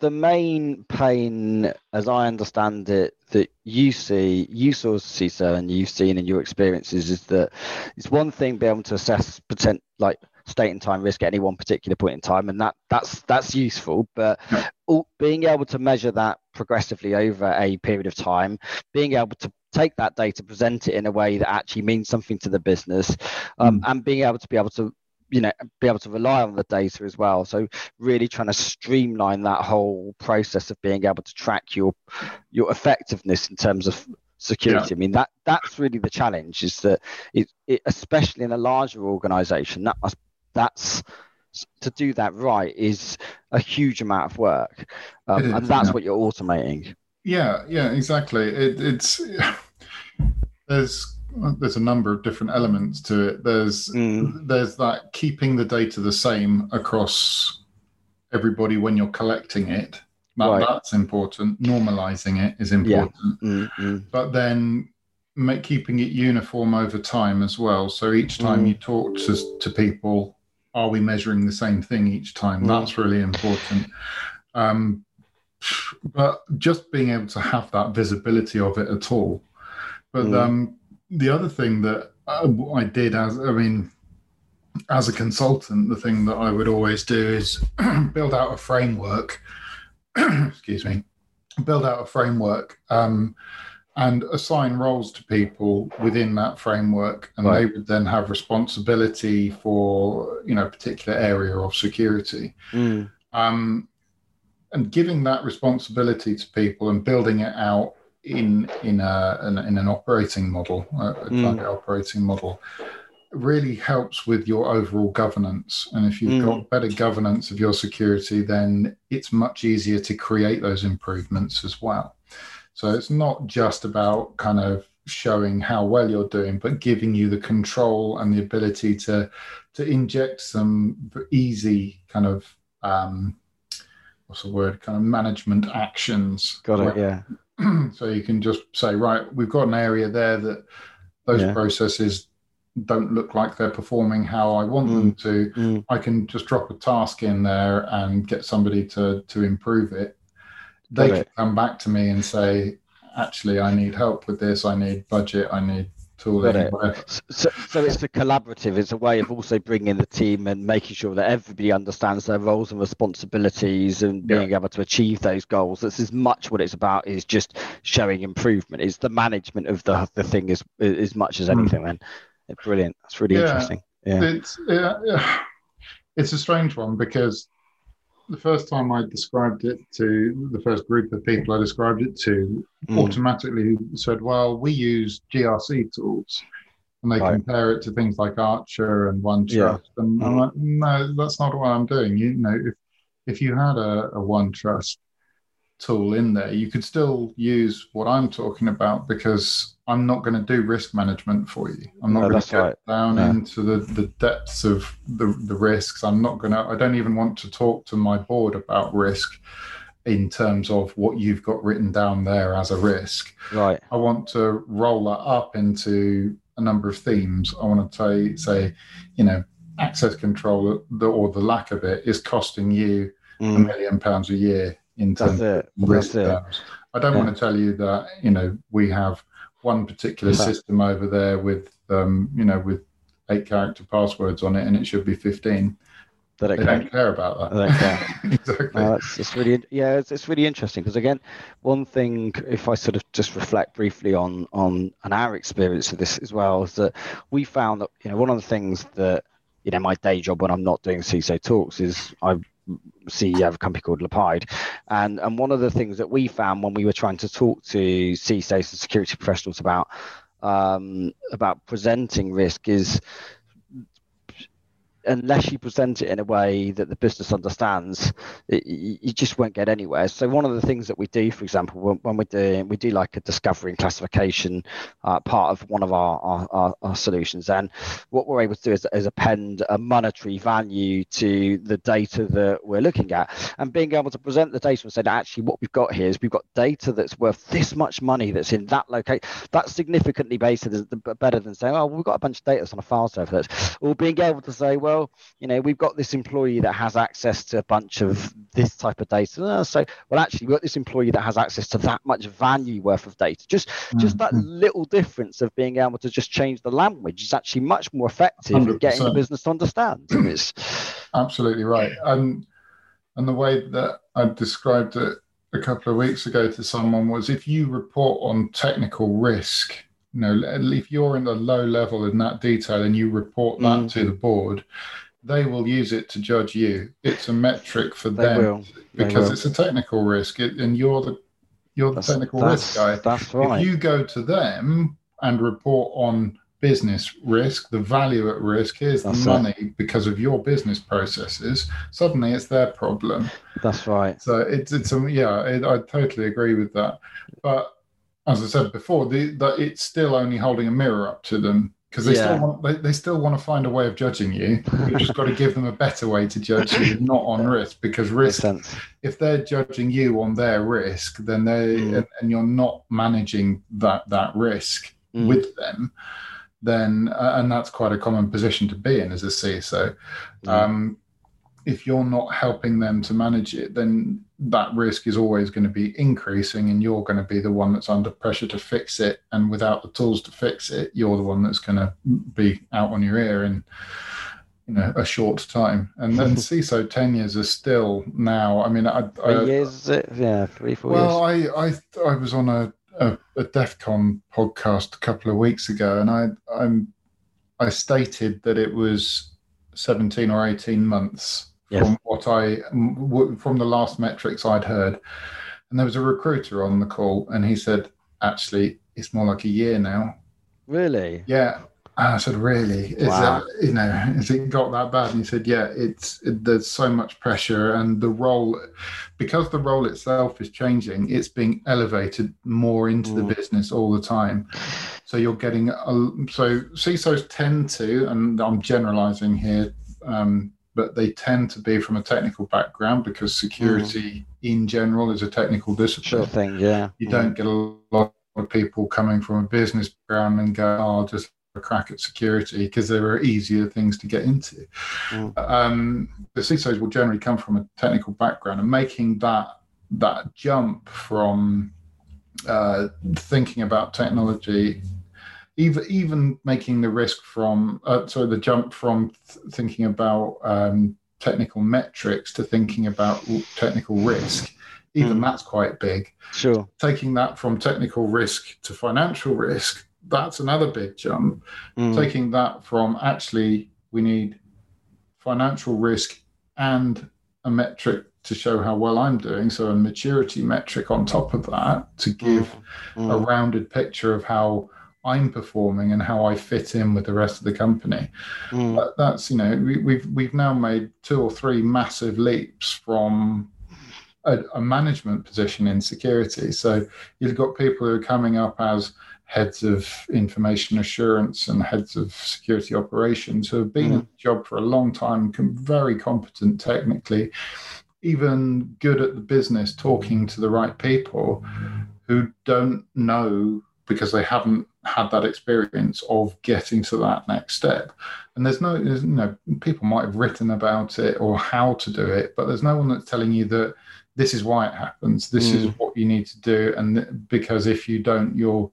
the main pain, as I understand it, that you see, you saw CISO and you've seen in your experiences is that it's one thing being able to assess potent like state and time risk at any one particular point in time, and that that's that's useful. But yeah. all, being able to measure that progressively over a period of time, being able to take that data, present it in a way that actually means something to the business, um, mm. and being able to be able to you know be able to rely on the data as well so really trying to streamline that whole process of being able to track your your effectiveness in terms of security. Yeah. I mean that that's really the challenge is that it, it, especially in a larger organization that must that's to do that right is a huge amount of work, um, is, and that's yeah. what you're automating. Yeah, yeah, exactly. It, it's there's there's a number of different elements to it. There's mm. there's that keeping the data the same across everybody when you're collecting it. That, right. That's important. Normalizing it is important. Yeah. Mm-hmm. But then make, keeping it uniform over time as well. So each time mm. you talk to, to people, are we measuring the same thing each time? Mm. That's really important. Um, but just being able to have that visibility of it at all. But mm. um, the other thing that I, did as I mean, as a consultant, the thing that I would always do is build out a framework. excuse me, build out a framework um, and assign roles to people within that framework and right. they would then have responsibility for you know a particular area of security mm. um, and giving that responsibility to people and building it out in in a in, in an operating model a mm. operating model really helps with your overall governance and if you've mm. got better governance of your security then it's much easier to create those improvements as well so it's not just about kind of showing how well you're doing, but giving you the control and the ability to to inject some easy kind of um, what's the word kind of management actions. Got it. Yeah. so you can just say, right, we've got an area there that those yeah. processes don't look like they're performing how I want mm. them to. Mm. I can just drop a task in there and get somebody to to improve it they can come back to me and say, actually, I need help with this. I need budget. I need tooling. So, so it's a collaborative. It's a way of also bringing the team and making sure that everybody understands their roles and responsibilities and being yeah. able to achieve those goals. That's as much what it's about is just showing improvement. It's the management of the the thing as as much as hmm. anything. Then, brilliant. That's really yeah. interesting. Yeah, it's yeah, it's a strange one because the first time I described it to the first group of people I described it to, mm. automatically said, "Well, we use GRC tools," and they right. compare it to things like Archer and OneTrust, yeah. and mm. I'm like, "No, that's not what I'm doing." You know, if if you had a, a OneTrust tool in there, you could still use what I'm talking about because I'm not going to do risk management for you. I'm not no, going to get right. down into the, the depths of the, the risks. I'm not going to, I don't even want to talk to my board about risk in terms of what you've got written down there as a risk. Right. I want to roll that up into a number of themes. I want to say, you know, access control or the lack of it is costing you mm. a million pounds a year in terms of risk terms. I don't yeah. want to tell you that, you know, we have one particular system over there with um, you know with eight character passwords on it and it should be 15 they don't, they don't care about that. They don't care. exactly. Uh, it's, it's, really, yeah, it's, it's really interesting because again, one thing, if I sort of just reflect briefly on on on our experience of this as well, is that we found that you know one of the things that you know my day job when I'm not doing CISO talks is I CEO of a company called Lapide. And, and one of the things that we found when we were trying to talk to CISOs and security professionals about um, about presenting risk is unless you present it in a way that the business understands, it, you just won't get anywhere. So one of the things that we do, for example, when, when we're doing, we do like a discovery and classification uh, part of one of our, our, our, our, solutions. And what we're able to do is, is append a monetary value to the data that we're looking at and being able to present the data and say, actually, what we've got here is we've got data that's worth this much money that's in that location. That's significantly better than, better than saying, oh, we've got a bunch of data that's on a file server. Or being able to say, well, well, you know, we've got this employee that has access to a bunch of this type of data. Uh, so, well, actually, we've got this employee that has access to that much value worth of data. Just, mm-hmm. just that mm-hmm. little difference of being able to just change the language is actually much more effective 100%. in getting the business to understand. It's absolutely right. and and the way that I described it a couple of weeks ago to someone was if you report on technical risk you know if you're in a low level in that detail and you report that mm. to the board they will use it to judge you it's a metric for they them because it's a technical risk it, and you're the you're the that's, technical risk guy that's right if you go to them and report on business risk, the value at risk, here's That's the money it. because of your business processes, suddenly it's their problem. That's right. So it's, it's a, yeah, it, I totally agree with that. But as I said before, the, the, it's still only holding a mirror up to them because they yeah. still want they, they still want to find a way of judging you. You've just got to give them a better way to judge you, not on risk. Because risk, if they're judging you on their risk, then they mm. and, and, you're not managing that that risk mm. with them, then uh, and that's quite a common position to be in as a CISO. Mm. Um, if you're not helping them to manage it, then that risk is always going to be increasing, and you're going to be the one that's under pressure to fix it. And without the tools to fix it, you're the one that's going to be out on your ear in you know a short time. And then CISO tenures are still now. I mean, I, three I, years, yeah, three four well, years. Well, I I I was on a a, a DEF CON podcast a couple of weeks ago, and I I'm I stated that it was 17 or 18 months yes. from what I from the last metrics I'd heard, and there was a recruiter on the call, and he said, actually, it's more like a year now. Really? Yeah, and I said, "Really? Is wow. that you know? Has it got that bad?" And he said, "Yeah, it's it, there's so much pressure, and the role, because the role itself is changing, it's being elevated more into mm. the business all the time. So you're getting a, so CISOs tend to, and I'm generalizing here, um, but they tend to be from a technical background because security mm. in general is a technical discipline. Sure thing, yeah. You mm. don't get a lot of people coming from a business background and go, "Oh, I'll just." a crack at security because there are easier things to get into. Mm. Um, the CISOs will generally come from a technical background, and making that that jump from uh, thinking about technology, even even making the risk from uh, sorry the jump from th- thinking about um, technical metrics to thinking about technical risk even mm. that's quite big. Sure. Taking that from technical risk to financial risk that's another big jump. Mm. Taking that from actually, we need financial risk and a metric to show how well I'm doing. So, a maturity metric on top of that to give mm. a rounded picture of how I'm performing and how I fit in with the rest of the company. Mm. That's you know we, we've we've now made two or three massive leaps from a, a, management position in security. So you've got people who are coming up as heads of information assurance and heads of security operations who have been mm. in the job for a long time, very competent technically, even good at the business, talking to the right people who don't know because they haven't had that experience of getting to that next step. And there's no, there's, you know, people might have written about it or how to do it, but there's no one that's telling you that this is why it happens. This mm. is what you need to do. And because if you don't, you're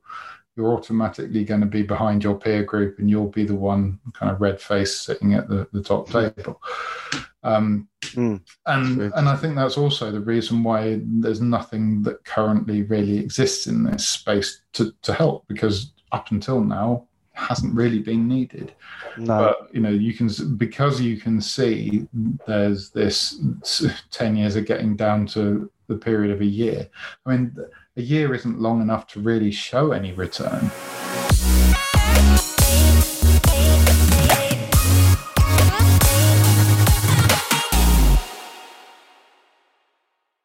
you're automatically going to be behind your peer group and you'll be the one kind of red face sitting at the, the top table. Um, mm, and and I think that's also the reason why there's nothing that currently really exists in this space to, to help because up until now hasn't really been needed. No. But you know, you can because you can see there's this ten years of getting down to the period of a year. I mean a year isn't long enough to really show any return.